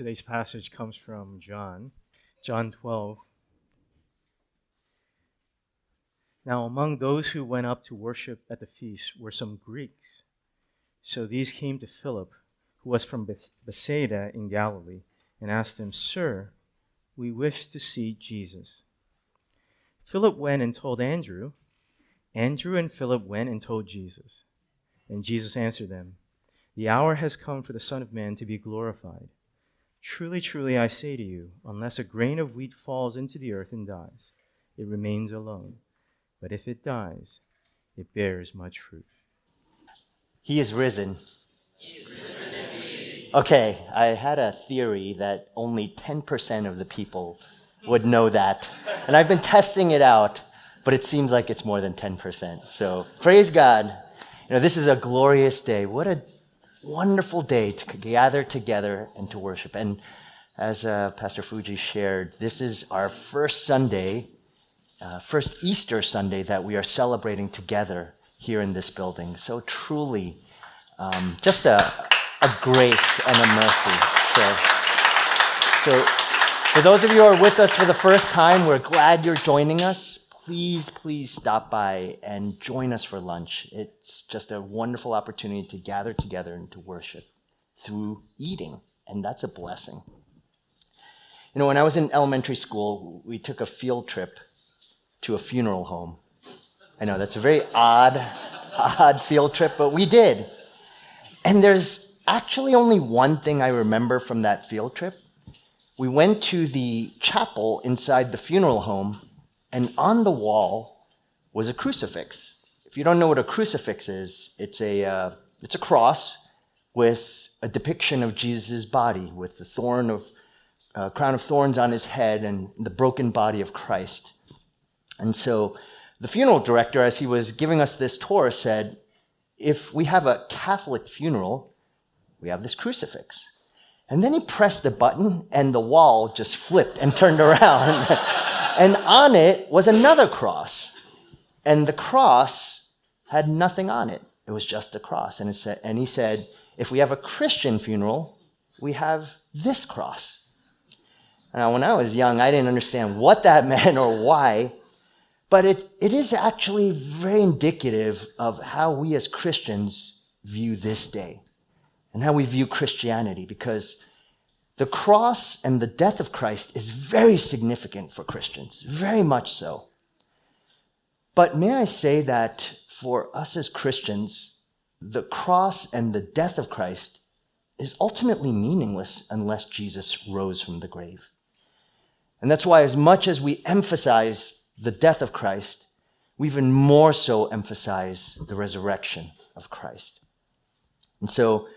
today's passage comes from John, John 12. Now, among those who went up to worship at the feast were some Greeks. So these came to Philip, who was from Bethsaida in Galilee, and asked him, Sir, we wish to see Jesus. Philip went and told Andrew. Andrew and Philip went and told Jesus. And Jesus answered them, The hour has come for the Son of Man to be glorified. Truly, truly, I say to you, unless a grain of wheat falls into the earth and dies, it remains alone. But if it dies, it bears much fruit. He is risen. Okay, I had a theory that only 10% of the people would know that. And I've been testing it out, but it seems like it's more than 10%. So praise God. You know, this is a glorious day. What a wonderful day to gather together and to worship. And as uh, Pastor Fuji shared, this is our first Sunday, uh, first Easter Sunday that we are celebrating together here in this building. So truly, um, just a, a grace and a mercy. So, so, for those of you who are with us for the first time, we're glad you're joining us. Please, please stop by and join us for lunch. It's just a wonderful opportunity to gather together and to worship through eating, and that's a blessing. You know, when I was in elementary school, we took a field trip to a funeral home. I know that's a very odd, odd field trip, but we did. And there's actually only one thing I remember from that field trip. We went to the chapel inside the funeral home, and on the wall was a crucifix. If you don't know what a crucifix is, it's a, uh, it's a cross with a depiction of Jesus' body, with the thorn of, uh, crown of thorns on his head and the broken body of Christ. And so the funeral director, as he was giving us this tour, said, if we have a Catholic funeral, we have this crucifix. And then he pressed a button and the wall just flipped and turned around. and on it was another cross. And the cross had nothing on it. It was just a cross. And, said, and he said, if we have a Christian funeral, we have this cross. Now, when I was young, I didn't understand what that meant or why. But it, it is actually very indicative of how we as Christians view this day and how we view Christianity because the cross and the death of Christ is very significant for Christians, very much so. But may I say that for us as Christians, the cross and the death of Christ is ultimately meaningless unless Jesus rose from the grave. And that's why, as much as we emphasize the death of Christ, we even more so emphasize the resurrection of Christ. And so,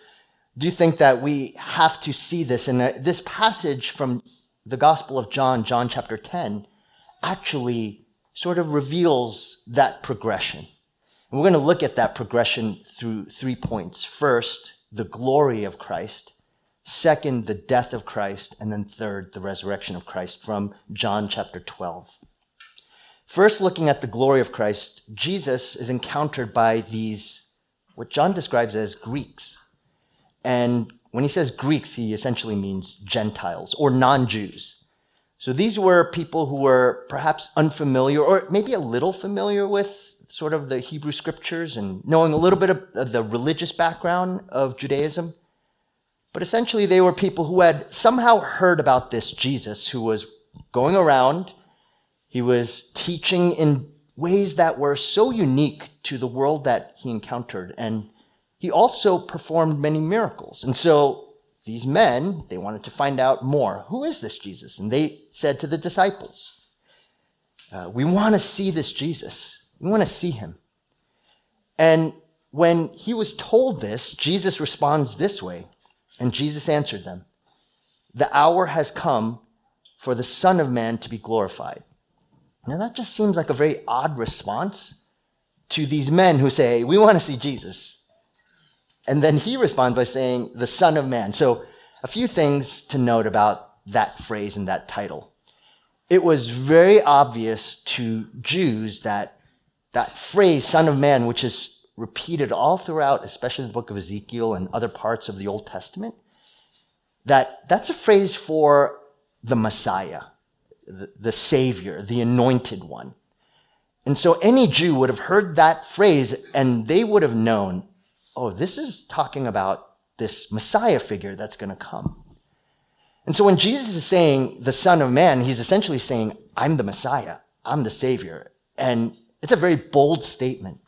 do you think that we have to see this? And uh, this passage from the Gospel of John, John chapter 10, actually sort of reveals that progression. And we're going to look at that progression through three points. First, the glory of Christ. Second, the death of Christ. And then third, the resurrection of Christ from John chapter 12. First, looking at the glory of Christ, Jesus is encountered by these, what John describes as Greeks. And when he says Greeks, he essentially means Gentiles or non Jews. So these were people who were perhaps unfamiliar or maybe a little familiar with sort of the Hebrew scriptures and knowing a little bit of the religious background of Judaism. But essentially, they were people who had somehow heard about this Jesus who was going around he was teaching in ways that were so unique to the world that he encountered. And he also performed many miracles. And so these men, they wanted to find out more. Who is this Jesus? And they said to the disciples, uh, We want to see this Jesus. We want to see him. And when he was told this, Jesus responds this way. And Jesus answered them The hour has come for the Son of Man to be glorified. Now, that just seems like a very odd response to these men who say, We want to see Jesus. And then he responds by saying, The Son of Man. So, a few things to note about that phrase and that title. It was very obvious to Jews that that phrase, Son of Man, which is repeated all throughout, especially the book of Ezekiel and other parts of the Old Testament, that that's a phrase for the Messiah, the, the Savior, the anointed one. And so any Jew would have heard that phrase and they would have known, oh, this is talking about this Messiah figure that's going to come. And so when Jesus is saying the Son of Man, he's essentially saying, I'm the Messiah, I'm the Savior. And it's a very bold statement.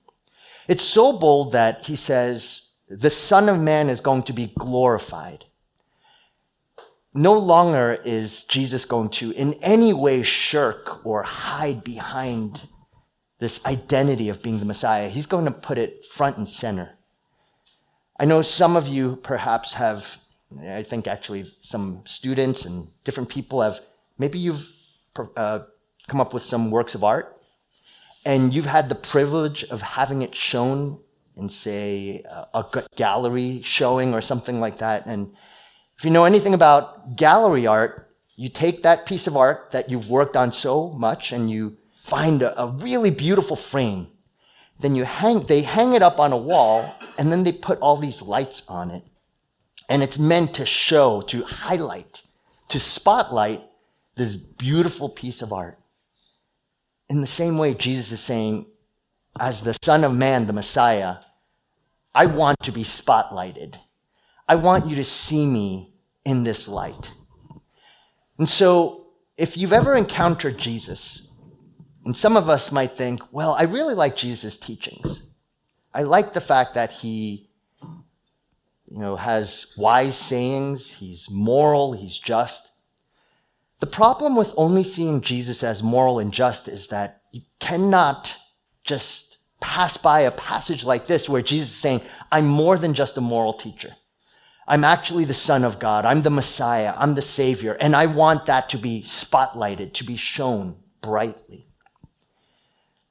It's so bold that he says, the Son of Man is going to be glorified. No longer is Jesus going to in any way shirk or hide behind this identity of being the Messiah. He's going to put it front and center. I know some of you perhaps have, I think actually some students and different people have, maybe you've uh, come up with some works of art and you've had the privilege of having it shown in, say, a gallery showing or something like that. And if you know anything about gallery art, you take that piece of art that you've worked on so much and you find a, a really beautiful frame. Then you hang, they hang it up on a wall and then they put all these lights on it. And it's meant to show, to highlight, to spotlight this beautiful piece of art. In the same way, Jesus is saying, as the Son of Man, the Messiah, I want to be spotlighted. I want you to see me in this light. And so, if you've ever encountered Jesus, and some of us might think, well, I really like Jesus' teachings. I like the fact that he you know, has wise sayings, he's moral, he's just. The problem with only seeing Jesus as moral and just is that you cannot just pass by a passage like this where Jesus is saying, I'm more than just a moral teacher. I'm actually the Son of God. I'm the Messiah. I'm the Savior. And I want that to be spotlighted, to be shown brightly.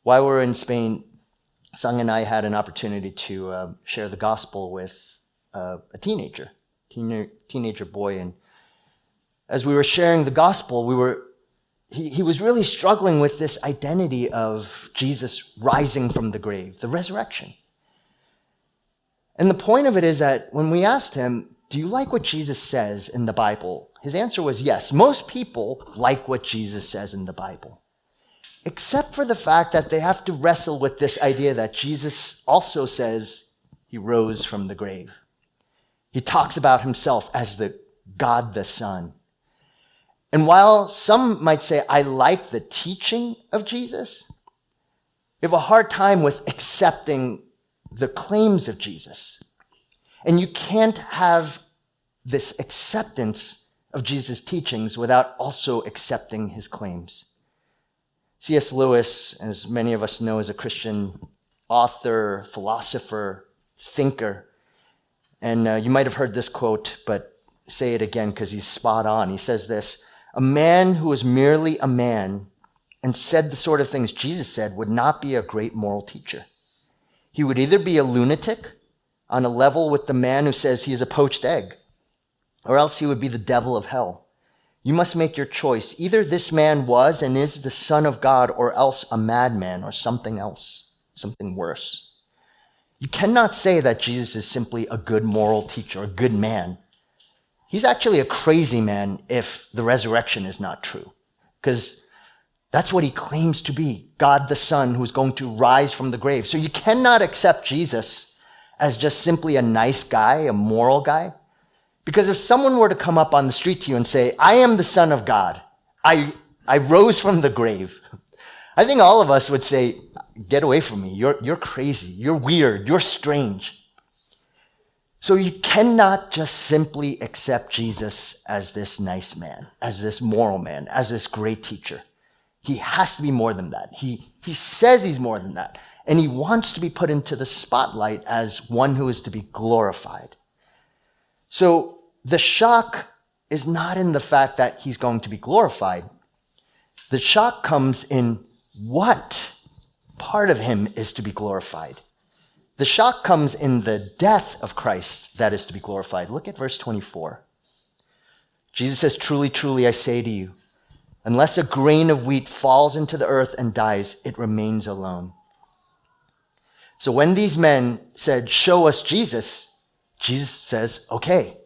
While we were in Spain, Sung and I had an opportunity to uh, share the gospel with uh, a teenager, teen- teenager boy. And as we were sharing the gospel, we were he, he was really struggling with this identity of Jesus rising from the grave, the resurrection. And the point of it is that when we asked him, Do you like what Jesus says in the Bible? His answer was yes. Most people like what Jesus says in the Bible except for the fact that they have to wrestle with this idea that Jesus also says he rose from the grave. He talks about himself as the God the Son. And while some might say, I like the teaching of Jesus, you have a hard time with accepting the claims of Jesus. And you can't have this acceptance of Jesus' teachings without also accepting his claims. C.S. Lewis, as many of us know, is a Christian author, philosopher, thinker. And uh, you might have heard this quote, but say it again because he's spot on. He says this A man who was merely a man and said the sort of things Jesus said would not be a great moral teacher. He would either be a lunatic on a level with the man who says he is a poached egg, or else he would be the devil of hell. You must make your choice. Either this man was and is the Son of God, or else a madman, or something else, something worse. You cannot say that Jesus is simply a good moral teacher, a good man. He's actually a crazy man if the resurrection is not true. Because that's what he claims to be God the Son who's going to rise from the grave. So you cannot accept Jesus as just simply a nice guy, a moral guy. Because if someone were to come up on the street to you and say, I am the Son of God, I, I rose from the grave, I think all of us would say, Get away from me. You're, you're crazy. You're weird. You're strange. So you cannot just simply accept Jesus as this nice man, as this moral man, as this great teacher. He has to be more than that. He, he says he's more than that. And he wants to be put into the spotlight as one who is to be glorified. So the shock is not in the fact that he's going to be glorified. The shock comes in what part of him is to be glorified. The shock comes in the death of Christ that is to be glorified. Look at verse 24. Jesus says, Truly, truly, I say to you, unless a grain of wheat falls into the earth and dies, it remains alone. So when these men said, Show us Jesus, Jesus says, okay,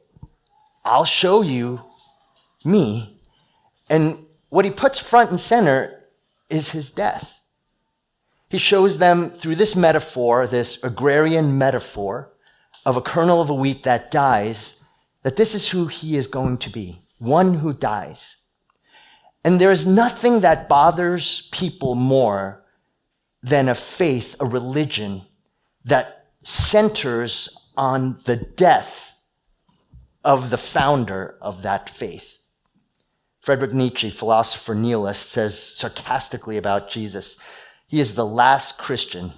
I'll show you me. And what he puts front and center is his death. He shows them through this metaphor, this agrarian metaphor of a kernel of a wheat that dies, that this is who he is going to be one who dies. And there is nothing that bothers people more than a faith, a religion that centers on the death of the founder of that faith. Friedrich Nietzsche, philosopher nihilist, says sarcastically about Jesus, he is the last Christian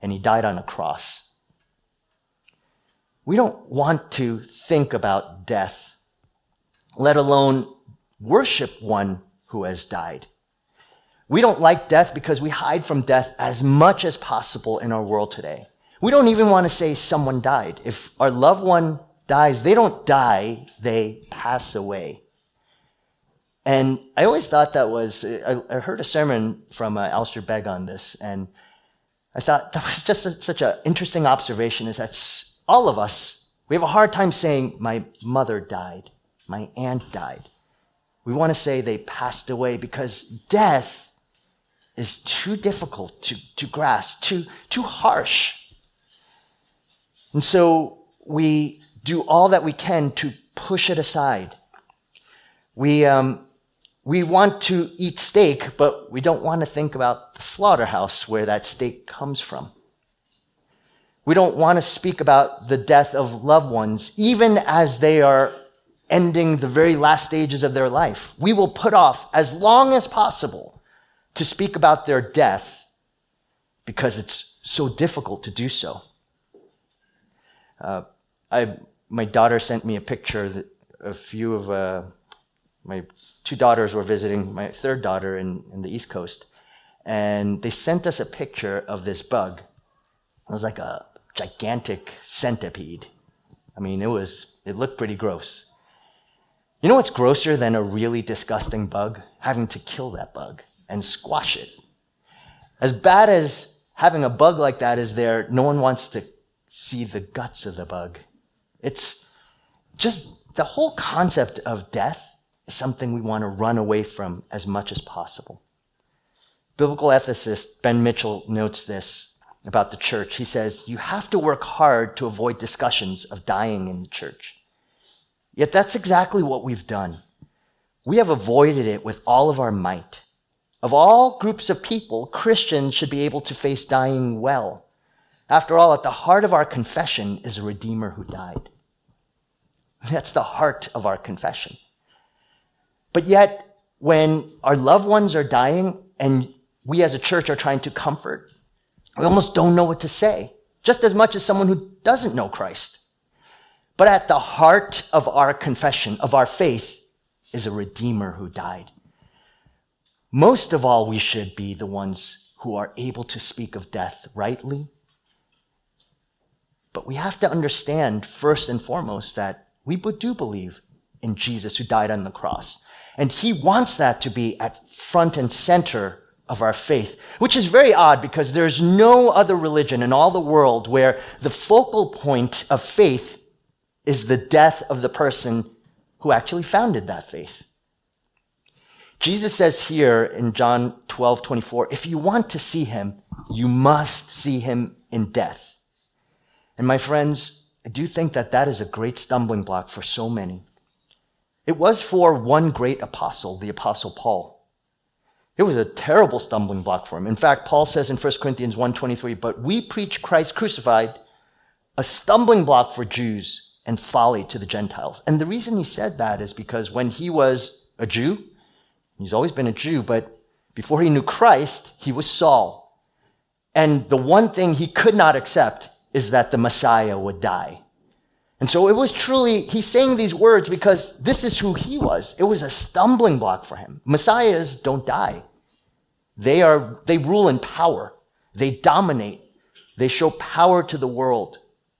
and he died on a cross. We don't want to think about death, let alone worship one who has died. We don't like death because we hide from death as much as possible in our world today. We don't even want to say someone died. If our loved one dies, they don't die, they pass away. And I always thought that was, I, I heard a sermon from uh, Alistair Begg on this, and I thought that was just a, such an interesting observation is that all of us, we have a hard time saying, my mother died, my aunt died. We want to say they passed away because death is too difficult to, to grasp, too, too harsh. And so we do all that we can to push it aside. We, um, we want to eat steak, but we don't want to think about the slaughterhouse where that steak comes from. We don't want to speak about the death of loved ones, even as they are ending the very last stages of their life. We will put off as long as possible to speak about their death because it's so difficult to do so. Uh, I, my daughter sent me a picture that a few of uh, my two daughters were visiting my third daughter in, in the East Coast, and they sent us a picture of this bug. It was like a gigantic centipede. I mean, it was it looked pretty gross. You know what's grosser than a really disgusting bug? Having to kill that bug and squash it. As bad as having a bug like that is there, no one wants to see the guts of the bug. It's just the whole concept of death is something we want to run away from as much as possible. Biblical ethicist Ben Mitchell notes this about the church. He says, You have to work hard to avoid discussions of dying in the church. Yet that's exactly what we've done. We have avoided it with all of our might. Of all groups of people, Christians should be able to face dying well. After all, at the heart of our confession is a Redeemer who died. That's the heart of our confession. But yet, when our loved ones are dying and we as a church are trying to comfort, we almost don't know what to say, just as much as someone who doesn't know Christ. But at the heart of our confession, of our faith, is a Redeemer who died. Most of all, we should be the ones who are able to speak of death rightly but we have to understand, first and foremost, that we do believe in Jesus who died on the cross. And he wants that to be at front and center of our faith, which is very odd because there's no other religion in all the world where the focal point of faith is the death of the person who actually founded that faith. Jesus says here in John 12, 24, if you want to see him, you must see him in death. And my friends, I do think that that is a great stumbling block for so many. It was for one great apostle, the apostle Paul. It was a terrible stumbling block for him. In fact, Paul says in 1 Corinthians 1:23, "But we preach Christ crucified, a stumbling block for Jews and folly to the Gentiles." And the reason he said that is because when he was a Jew, he's always been a Jew, but before he knew Christ, he was Saul. And the one thing he could not accept is that the Messiah would die. And so it was truly, he's saying these words because this is who he was. It was a stumbling block for him. Messiahs don't die. They are, they rule in power. They dominate. They show power to the world.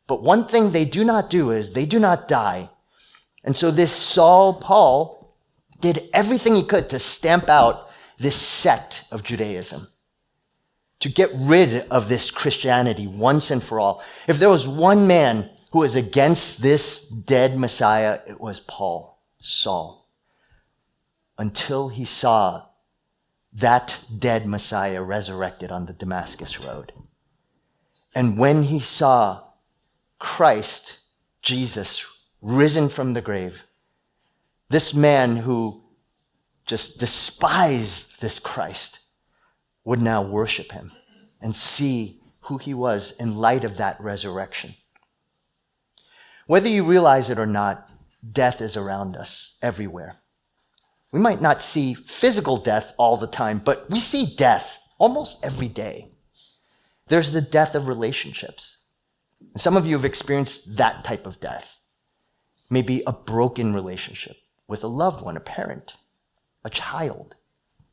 But one thing they do not do is they do not die. And so this Saul Paul did everything he could to stamp out this sect of Judaism to get rid of this Christianity once and for all. If there was one man who was against this dead Messiah, it was Paul, Saul, until he saw that dead Messiah resurrected on the Damascus Road. And when he saw Christ, Jesus, risen from the grave, this man who just despised this Christ would now worship him and see who he was in light of that resurrection. Whether you realize it or not, death is around us everywhere. We might not see physical death all the time, but we see death almost every day. There's the death of relationships. And some of you have experienced that type of death. Maybe a broken relationship with a loved one, a parent, a child,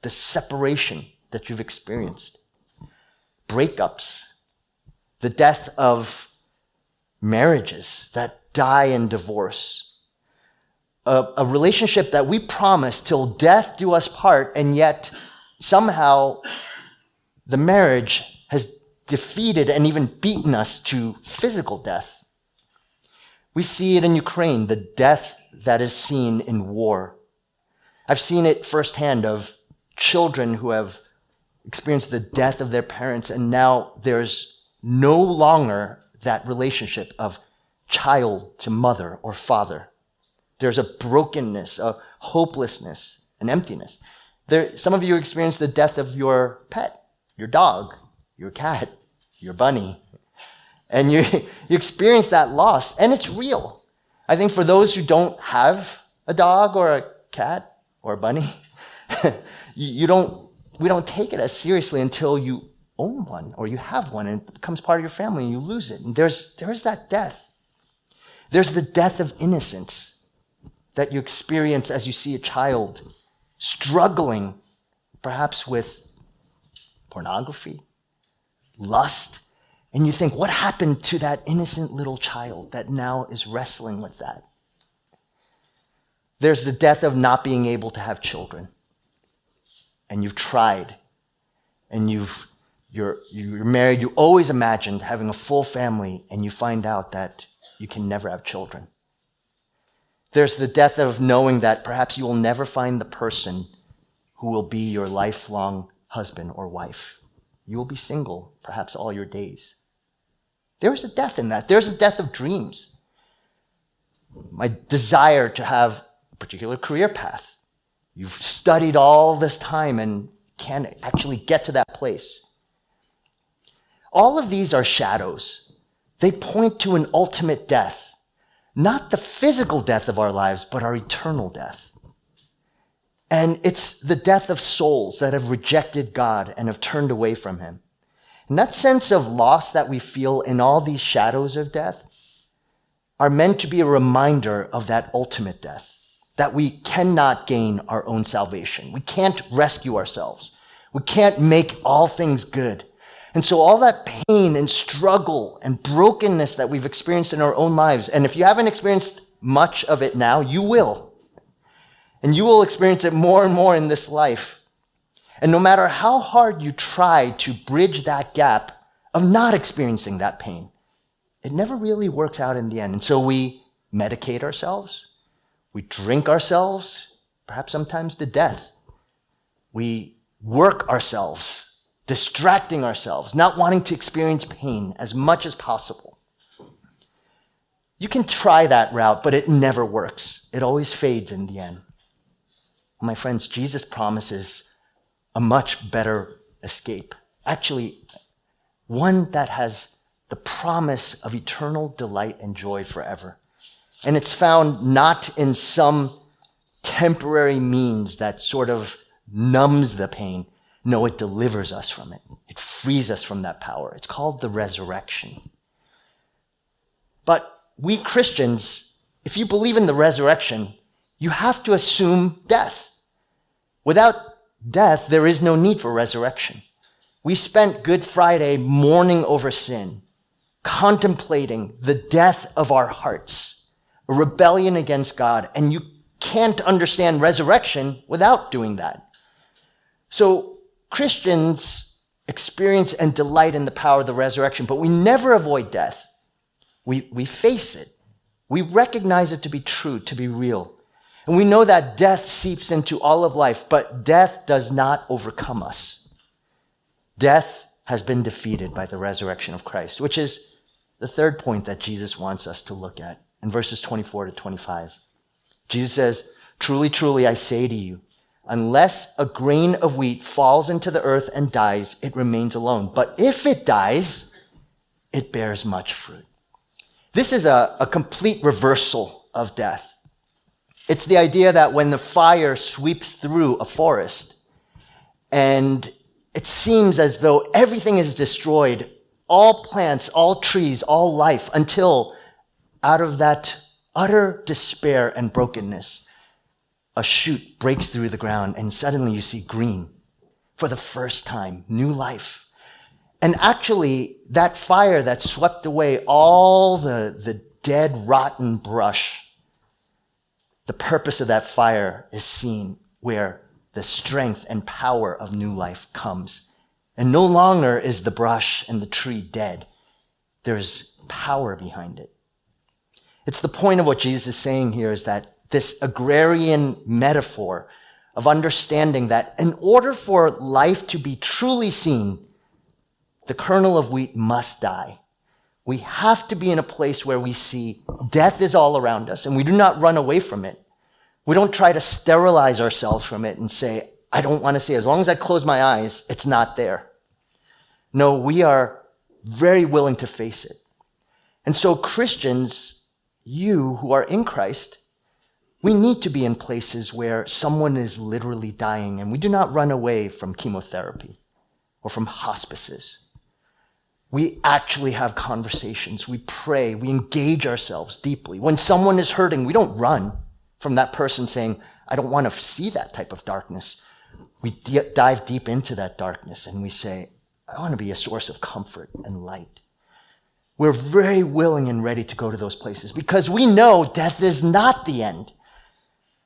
the separation that you've experienced, breakups, the death of marriages that die in divorce, a, a, relationship that we promised till death do us part, and yet somehow the marriage has defeated and even beaten us to physical death. We see it in Ukraine, the death that is seen in war. I've seen it firsthand of children who have experienced the death of their parents, and now there's no longer that relationship of child to mother or father. There's a brokenness, a hopelessness, an emptiness. There, some of you experience the death of your pet, your dog, your cat, your bunny. And you, you experience that loss, and it's real. I think for those who don't have a dog or a cat or a bunny, you, you don't, we don't take it as seriously until you own one or you have one and it becomes part of your family and you lose it. And there's, there's that death. There's the death of innocence that you experience as you see a child struggling, perhaps with pornography, lust, and you think, what happened to that innocent little child that now is wrestling with that? There's the death of not being able to have children. And you've tried, and you've, you're, you're married, you always imagined having a full family, and you find out that you can never have children. There's the death of knowing that perhaps you will never find the person who will be your lifelong husband or wife. You will be single perhaps all your days. There's a death in that. There's a death of dreams. My desire to have a particular career path. You've studied all this time and can't actually get to that place. All of these are shadows. They point to an ultimate death, not the physical death of our lives, but our eternal death. And it's the death of souls that have rejected God and have turned away from Him. And that sense of loss that we feel in all these shadows of death are meant to be a reminder of that ultimate death, that we cannot gain our own salvation. We can't rescue ourselves. We can't make all things good. And so all that pain and struggle and brokenness that we've experienced in our own lives, and if you haven't experienced much of it now, you will. And you will experience it more and more in this life. And no matter how hard you try to bridge that gap of not experiencing that pain, it never really works out in the end. And so we medicate ourselves, we drink ourselves, perhaps sometimes to death. We work ourselves, distracting ourselves, not wanting to experience pain as much as possible. You can try that route, but it never works. It always fades in the end. My friends, Jesus promises a much better escape. Actually, one that has the promise of eternal delight and joy forever. And it's found not in some temporary means that sort of numbs the pain. No, it delivers us from it. It frees us from that power. It's called the resurrection. But we Christians, if you believe in the resurrection, you have to assume death. Without death, there is no need for resurrection. We spent Good Friday mourning over sin, contemplating the death of our hearts, a rebellion against God, and you can't understand resurrection without doing that. So Christians experience and delight in the power of the resurrection, but we never avoid death. We, we face it. We recognize it to be true, to be real. And we know that death seeps into all of life, but death does not overcome us. Death has been defeated by the resurrection of Christ, which is the third point that Jesus wants us to look at in verses 24 to 25. Jesus says, Truly, truly, I say to you, unless a grain of wheat falls into the earth and dies, it remains alone. But if it dies, it bears much fruit. This is a, a complete reversal of death. It's the idea that when the fire sweeps through a forest and it seems as though everything is destroyed, all plants, all trees, all life, until out of that utter despair and brokenness, a shoot breaks through the ground and suddenly you see green for the first time, new life. And actually, that fire that swept away all the, the dead, rotten brush the purpose of that fire is seen where the strength and power of new life comes. And no longer is the brush and the tree dead. There's power behind it. It's the point of what Jesus is saying here is that this agrarian metaphor of understanding that in order for life to be truly seen, the kernel of wheat must die. We have to be in a place where we see death is all around us and we do not run away from it. We don't try to sterilize ourselves from it and say, I don't want to see. As long as I close my eyes, it's not there. No, we are very willing to face it. And so, Christians, you who are in Christ, we need to be in places where someone is literally dying and we do not run away from chemotherapy or from hospices. We actually have conversations. We pray. We engage ourselves deeply. When someone is hurting, we don't run from that person saying, I don't want to see that type of darkness. We d- dive deep into that darkness and we say, I want to be a source of comfort and light. We're very willing and ready to go to those places because we know death is not the end.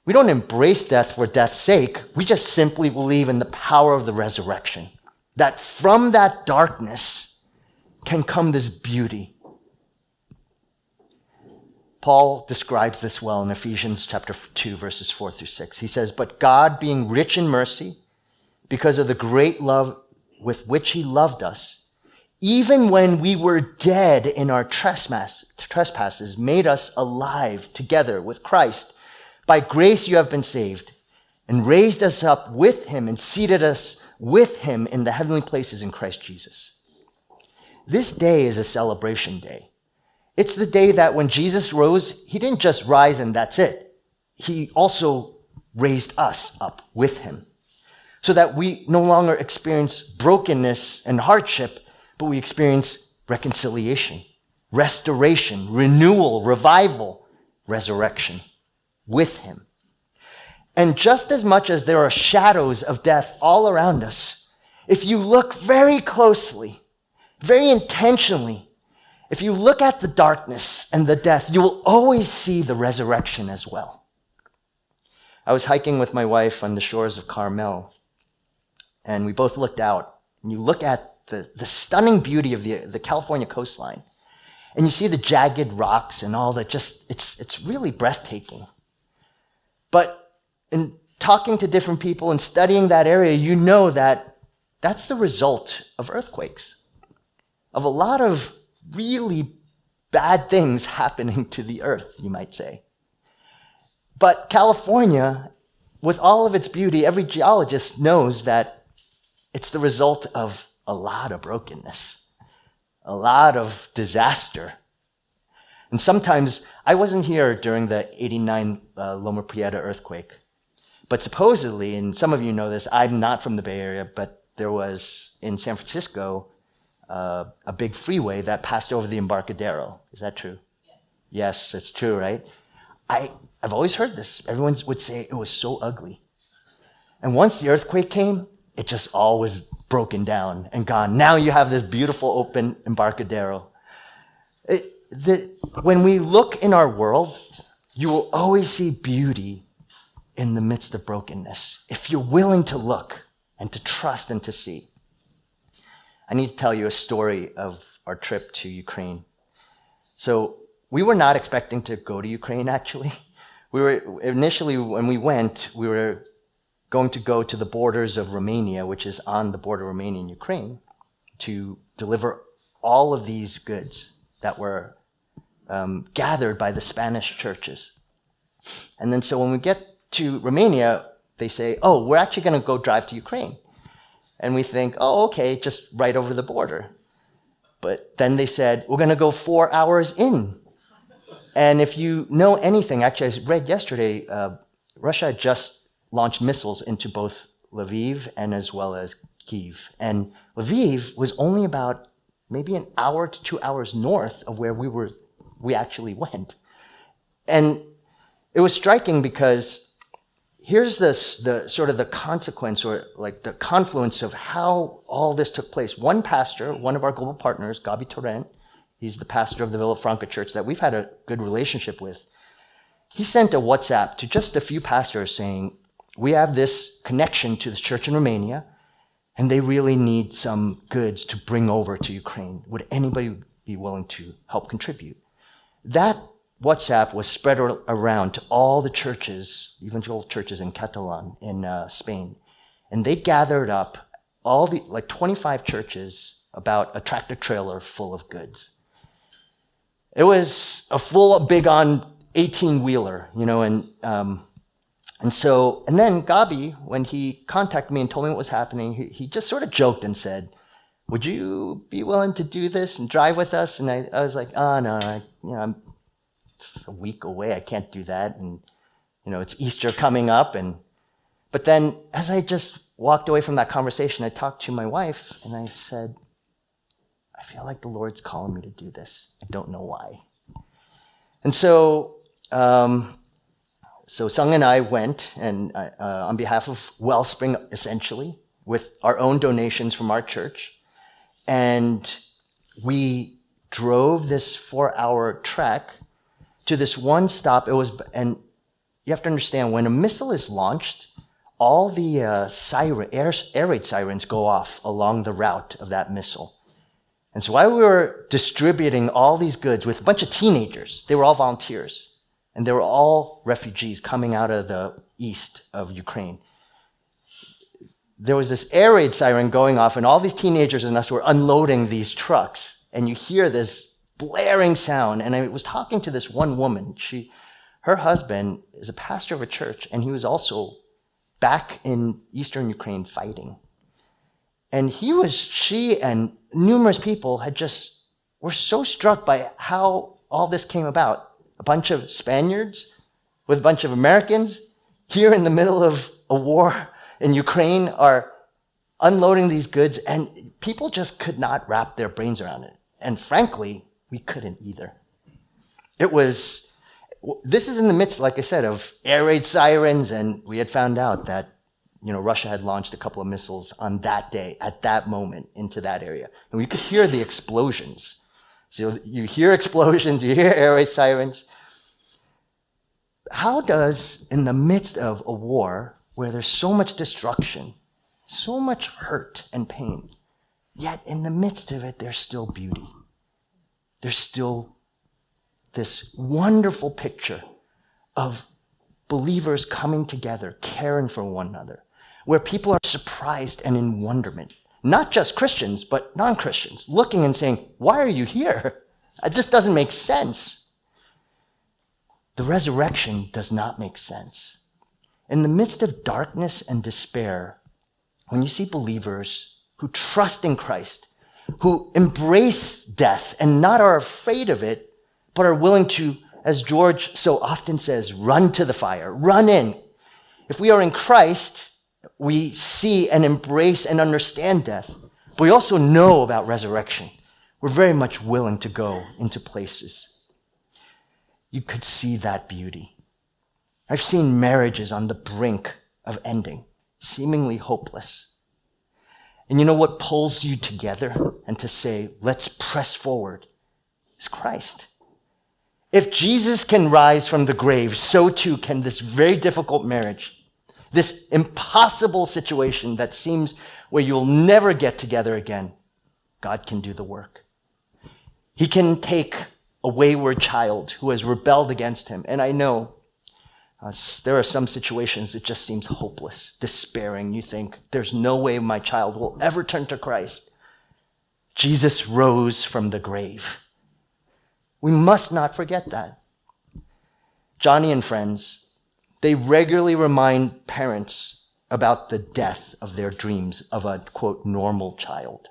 We don't embrace death for death's sake. We just simply believe in the power of the resurrection. That from that darkness can come this beauty. Paul describes this well in Ephesians chapter 2 verses 4 through 6. He says, "But God being rich in mercy, because of the great love with which he loved us, even when we were dead in our trespass, trespasses, made us alive together with Christ. By grace you have been saved, and raised us up with him and seated us with him in the heavenly places in Christ Jesus. This day is a celebration day. It's the day that when Jesus rose, he didn't just rise and that's it. He also raised us up with him so that we no longer experience brokenness and hardship, but we experience reconciliation, restoration, renewal, revival, resurrection with him. And just as much as there are shadows of death all around us, if you look very closely, very intentionally, if you look at the darkness and the death, you will always see the resurrection as well. I was hiking with my wife on the shores of Carmel, and we both looked out. And you look at the, the stunning beauty of the, the California coastline, and you see the jagged rocks and all that. Just it's it's really breathtaking. But in talking to different people and studying that area, you know that that's the result of earthquakes, of a lot of really bad things happening to the earth, you might say. But California, with all of its beauty, every geologist knows that it's the result of a lot of brokenness, a lot of disaster. And sometimes, I wasn't here during the 89 uh, Loma Prieta earthquake, but supposedly, and some of you know this, I'm not from the Bay Area, but there was in San Francisco uh, a big freeway that passed over the Embarcadero. Is that true? Yes. Yes, it's true, right? I, I've always heard this. Everyone would say it was so ugly. And once the earthquake came, it just all was broken down and gone. Now you have this beautiful open Embarcadero. It, the, when we look in our world, you will always see beauty in the midst of brokenness if you're willing to look and to trust and to see. I need to tell you a story of our trip to Ukraine. So we were not expecting to go to Ukraine, actually. We were initially, when we went, we were going to go to the borders of Romania, which is on the border of Romania and Ukraine, to deliver all of these goods that were um, gathered by the Spanish churches. And then, so when we get to Romania, they say, oh, we're actually going to go drive to Ukraine. And we think, oh, okay, just right over the border. But then they said, we're going to go four hours in. And if you know anything, actually, I read yesterday, uh, Russia just launched missiles into both Lviv and as well as Kiev. And Lviv was only about maybe an hour to two hours north of where we were, we actually went. And it was striking because here's this the sort of the consequence or like the confluence of how all this took place. One pastor, one of our global partners, Gabi Torrent, he's the pastor of the Villafranca Church that we've had a good relationship with. He sent a WhatsApp to just a few pastors saying, "We have this connection to this church in Romania, and they really need some goods to bring over to Ukraine. Would anybody be willing to help contribute?" That WhatsApp was spread around to all the churches, evangelical churches in Catalan, in uh, Spain. And they gathered up all the, like 25 churches, about a tractor trailer full of goods. It was a full, big on 18 wheeler, you know, and, um, and so, and then Gabi, when he contacted me and told me what was happening, he, he just sort of joked and said, would you be willing to do this and drive with us? And I, I was like, oh, no, I, you know, I'm a week away. I can't do that. And, you know, it's Easter coming up. And, but then as I just walked away from that conversation, I talked to my wife and I said, I feel like the Lord's calling me to do this. I don't know why. And so, um, so Sung and I went, and uh, uh on behalf of Wellspring, essentially, with our own donations from our church, and we drove this four-hour trek to this one stop. It was, and you have to understand when a missile is launched, all the uh, siren, air, air raid sirens go off along the route of that missile. And so while we were distributing all these goods with a bunch of teenagers, they were all volunteers, and they were all refugees coming out of the east of Ukraine. There was this air raid siren going off, and all these teenagers and us were unloading these trucks. And you hear this blaring sound. And I was talking to this one woman. She, her husband is a pastor of a church, and he was also back in eastern Ukraine fighting. And he was, she and numerous people had just, were so struck by how all this came about. A bunch of Spaniards with a bunch of Americans here in the middle of a war in Ukraine are unloading these goods, and people just could not wrap their brains around it. And frankly, we couldn't either. It was, this is in the midst, like I said, of air raid sirens, and we had found out that, you know, Russia had launched a couple of missiles on that day, at that moment, into that area. And we could hear the explosions. So you hear explosions, you hear air raid sirens. How does, in the midst of a war where there's so much destruction, so much hurt and pain, yet in the midst of it, there's still beauty? there's still this wonderful picture of believers coming together, caring for one another, where people are surprised and in wonderment. Not just Christians, but non Christians, looking and saying, Why are you here? It just doesn't make sense. The resurrection does not make sense. In the midst of darkness and despair, when you see believers who trust in Christ who embrace death and not are afraid of it, but are willing to, as George so often says, run to the fire, run in. If we are in Christ, we see and embrace and understand death, but we also know about resurrection. We're very much willing to go into places. You could see that beauty. I've seen marriages on the brink of ending, seemingly hopeless. And you know what pulls you together and to say, let's press forward is Christ. If Jesus can rise from the grave, so too can this very difficult marriage, this impossible situation that seems where you'll never get together again. God can do the work. He can take a wayward child who has rebelled against him. And I know uh, there are some situations that just seems hopeless, despairing. You think, there's no way my child will ever turn to Christ. Jesus rose from the grave. We must not forget that. Johnny and friends, they regularly remind parents about the death of their dreams of a quote normal child.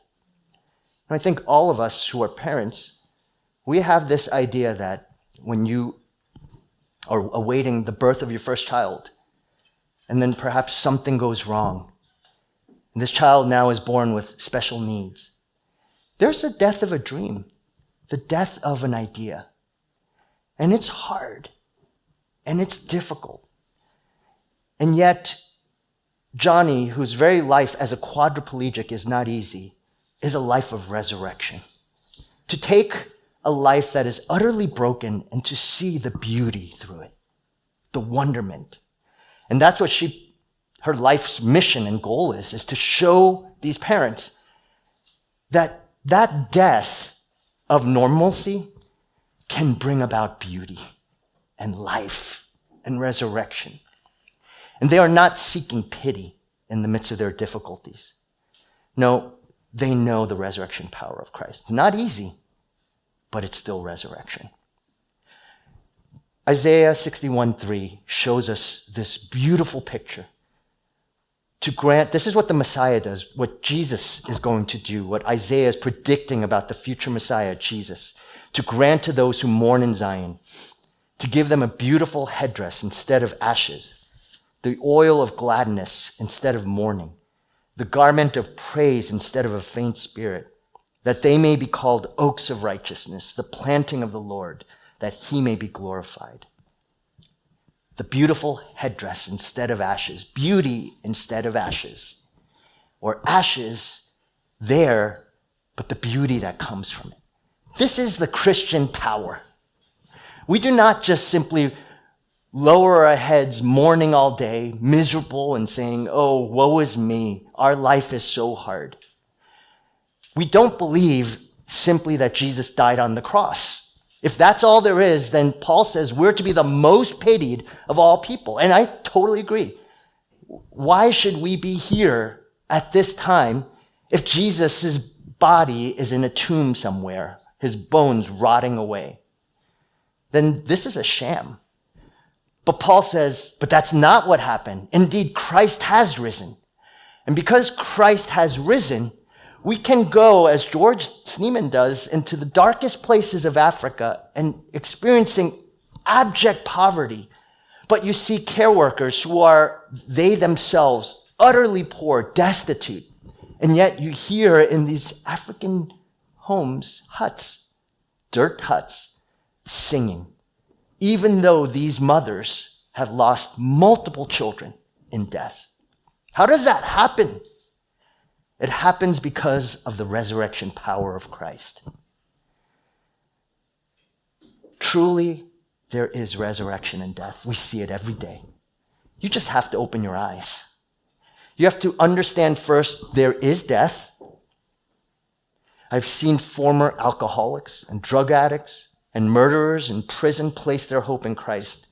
And I think all of us who are parents, we have this idea that when you are awaiting the birth of your first child, and then perhaps something goes wrong, and this child now is born with special needs, there's the death of a dream, the death of an idea. And it's hard, and it's difficult. And yet, Joni, whose very life as a quadriplegic is not easy, is a life of resurrection. To take a life that is utterly broken and to see the beauty through it, the wonderment. And that's what she, her life's mission and goal is, is to show these parents that that death of normalcy can bring about beauty and life and resurrection. And they are not seeking pity in the midst of their difficulties. No, they know the resurrection power of Christ. It's not easy, but it's still resurrection. Isaiah 61 3 shows us this beautiful picture. To grant, this is what the Messiah does, what Jesus is going to do, what Isaiah is predicting about the future Messiah, Jesus. To grant to those who mourn in Zion, to give them a beautiful headdress instead of ashes, the oil of gladness instead of mourning, the garment of praise instead of a faint spirit that they may be called oaks of righteousness, the planting of the Lord, that he may be glorified. The beautiful headdress instead of ashes, beauty instead of ashes, or ashes there, but the beauty that comes from it. This is the Christian power. We do not just simply lower our heads, mourning all day, miserable, and saying, Oh, woe is me. Our life is so hard. We don't believe simply that Jesus died on the cross. If that's all there is, then Paul says we're to be the most pitied of all people. And I totally agree. Why should we be here at this time if Jesus' body is in a tomb somewhere, his bones rotting away? Then this is a sham. But Paul says, but that's not what happened. Indeed, Christ has risen. And because Christ has risen, we can go, as George Sneeman does, into the darkest places of Africa and experiencing abject poverty. But you see care workers who are, they themselves, utterly poor, destitute. And yet you hear in these African homes, huts, dirt huts, singing, even though these mothers have lost multiple children in death. How does that happen? It happens because of the resurrection power of Christ. Truly, there is resurrection and death. We see it every day. You just have to open your eyes. You have to understand first there is death. I've seen former alcoholics and drug addicts and murderers in prison place their hope in Christ.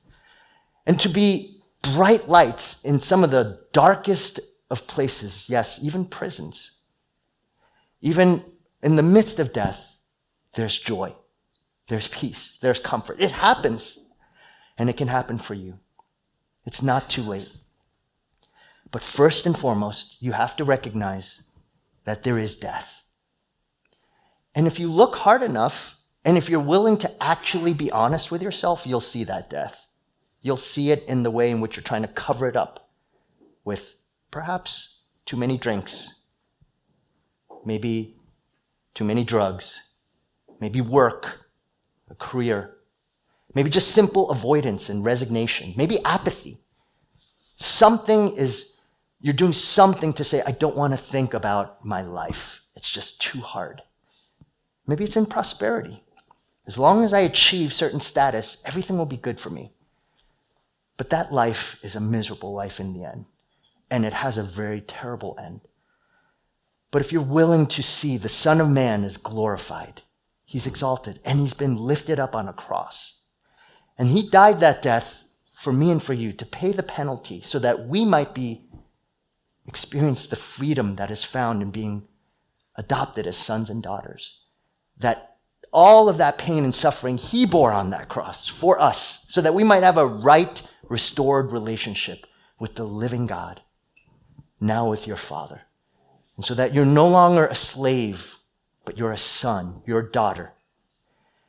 And to be bright lights in some of the darkest of places, yes, even prisons. Even in the midst of death, there's joy, there's peace, there's comfort. It happens, and it can happen for you. It's not too late. But first and foremost, you have to recognize that there is death. And if you look hard enough, and if you're willing to actually be honest with yourself, you'll see that death. You'll see it in the way in which you're trying to cover it up with Perhaps too many drinks, maybe too many drugs, maybe work, a career, maybe just simple avoidance and resignation, maybe apathy. Something is, you're doing something to say, I don't want to think about my life. It's just too hard. Maybe it's in prosperity. As long as I achieve certain status, everything will be good for me. But that life is a miserable life in the end and it has a very terrible end. But if you're willing to see the Son of Man is glorified, He's exalted and he's been lifted up on a cross. And he died that death for me and for you to pay the penalty so that we might be experience the freedom that is found in being adopted as sons and daughters. That all of that pain and suffering he bore on that cross for us so that we might have a right, restored relationship with the living God, now with your Father. And so that you're no longer a slave, but you're a son, you're a daughter.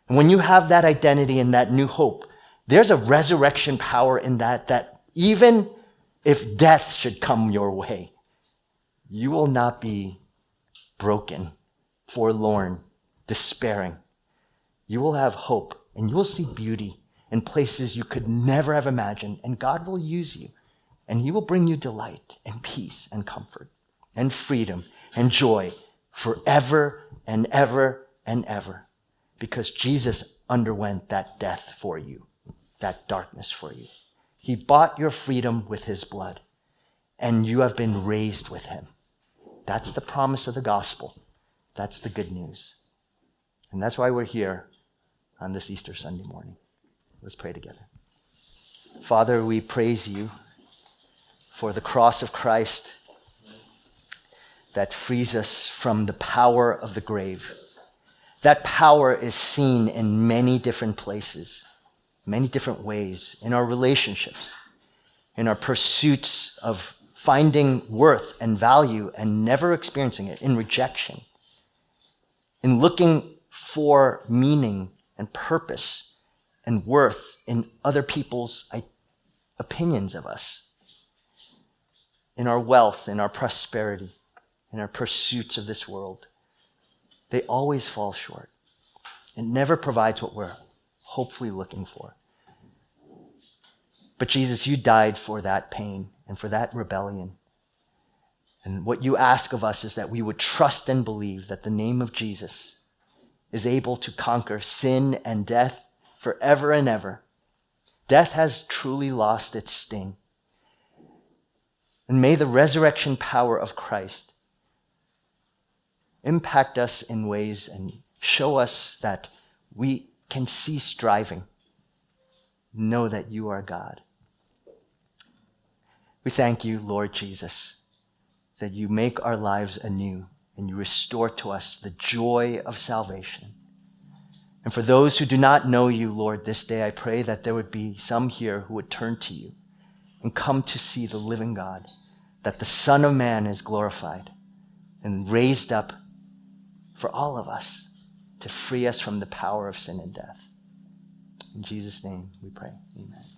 And when you have that identity and that new hope, there's a resurrection power in that, that even if death should come your way, you will not be broken, forlorn, despairing. You will have hope and you will see beauty in places you could never have imagined. And God will use you and He will bring you delight and peace and comfort and freedom and joy forever and ever and ever because Jesus underwent that death for you, that darkness for you. He bought your freedom with His blood and you have been raised with Him. That's the promise of the gospel. That's the good news. And that's why we're here on this Easter Sunday morning. Let's pray together. Father, we praise you for the cross of Christ that frees us from the power of the grave. That power is seen in many different places, many different ways, in our relationships, in our pursuits of finding worth and value and never experiencing it, in rejection, in looking for meaning and purpose and worth in other people's opinions of us, in our wealth, in our prosperity, in our pursuits of this world. They always fall short. It never provides what we're hopefully looking for. But Jesus, you died for that pain and for that rebellion. And what you ask of us is that we would trust and believe that the name of Jesus is able to conquer sin and death forever and ever. Death has truly lost its sting. And may the resurrection power of Christ impact us in ways and show us that we can cease striving. Know that you are God. We thank you, Lord Jesus, that you make our lives anew and you restore to us the joy of salvation. And for those who do not know you, Lord, this day I pray that there would be some here who would turn to you and come to see the living God, that the Son of Man is glorified and raised up for all of us to free us from the power of sin and death. In Jesus' name we pray. Amen.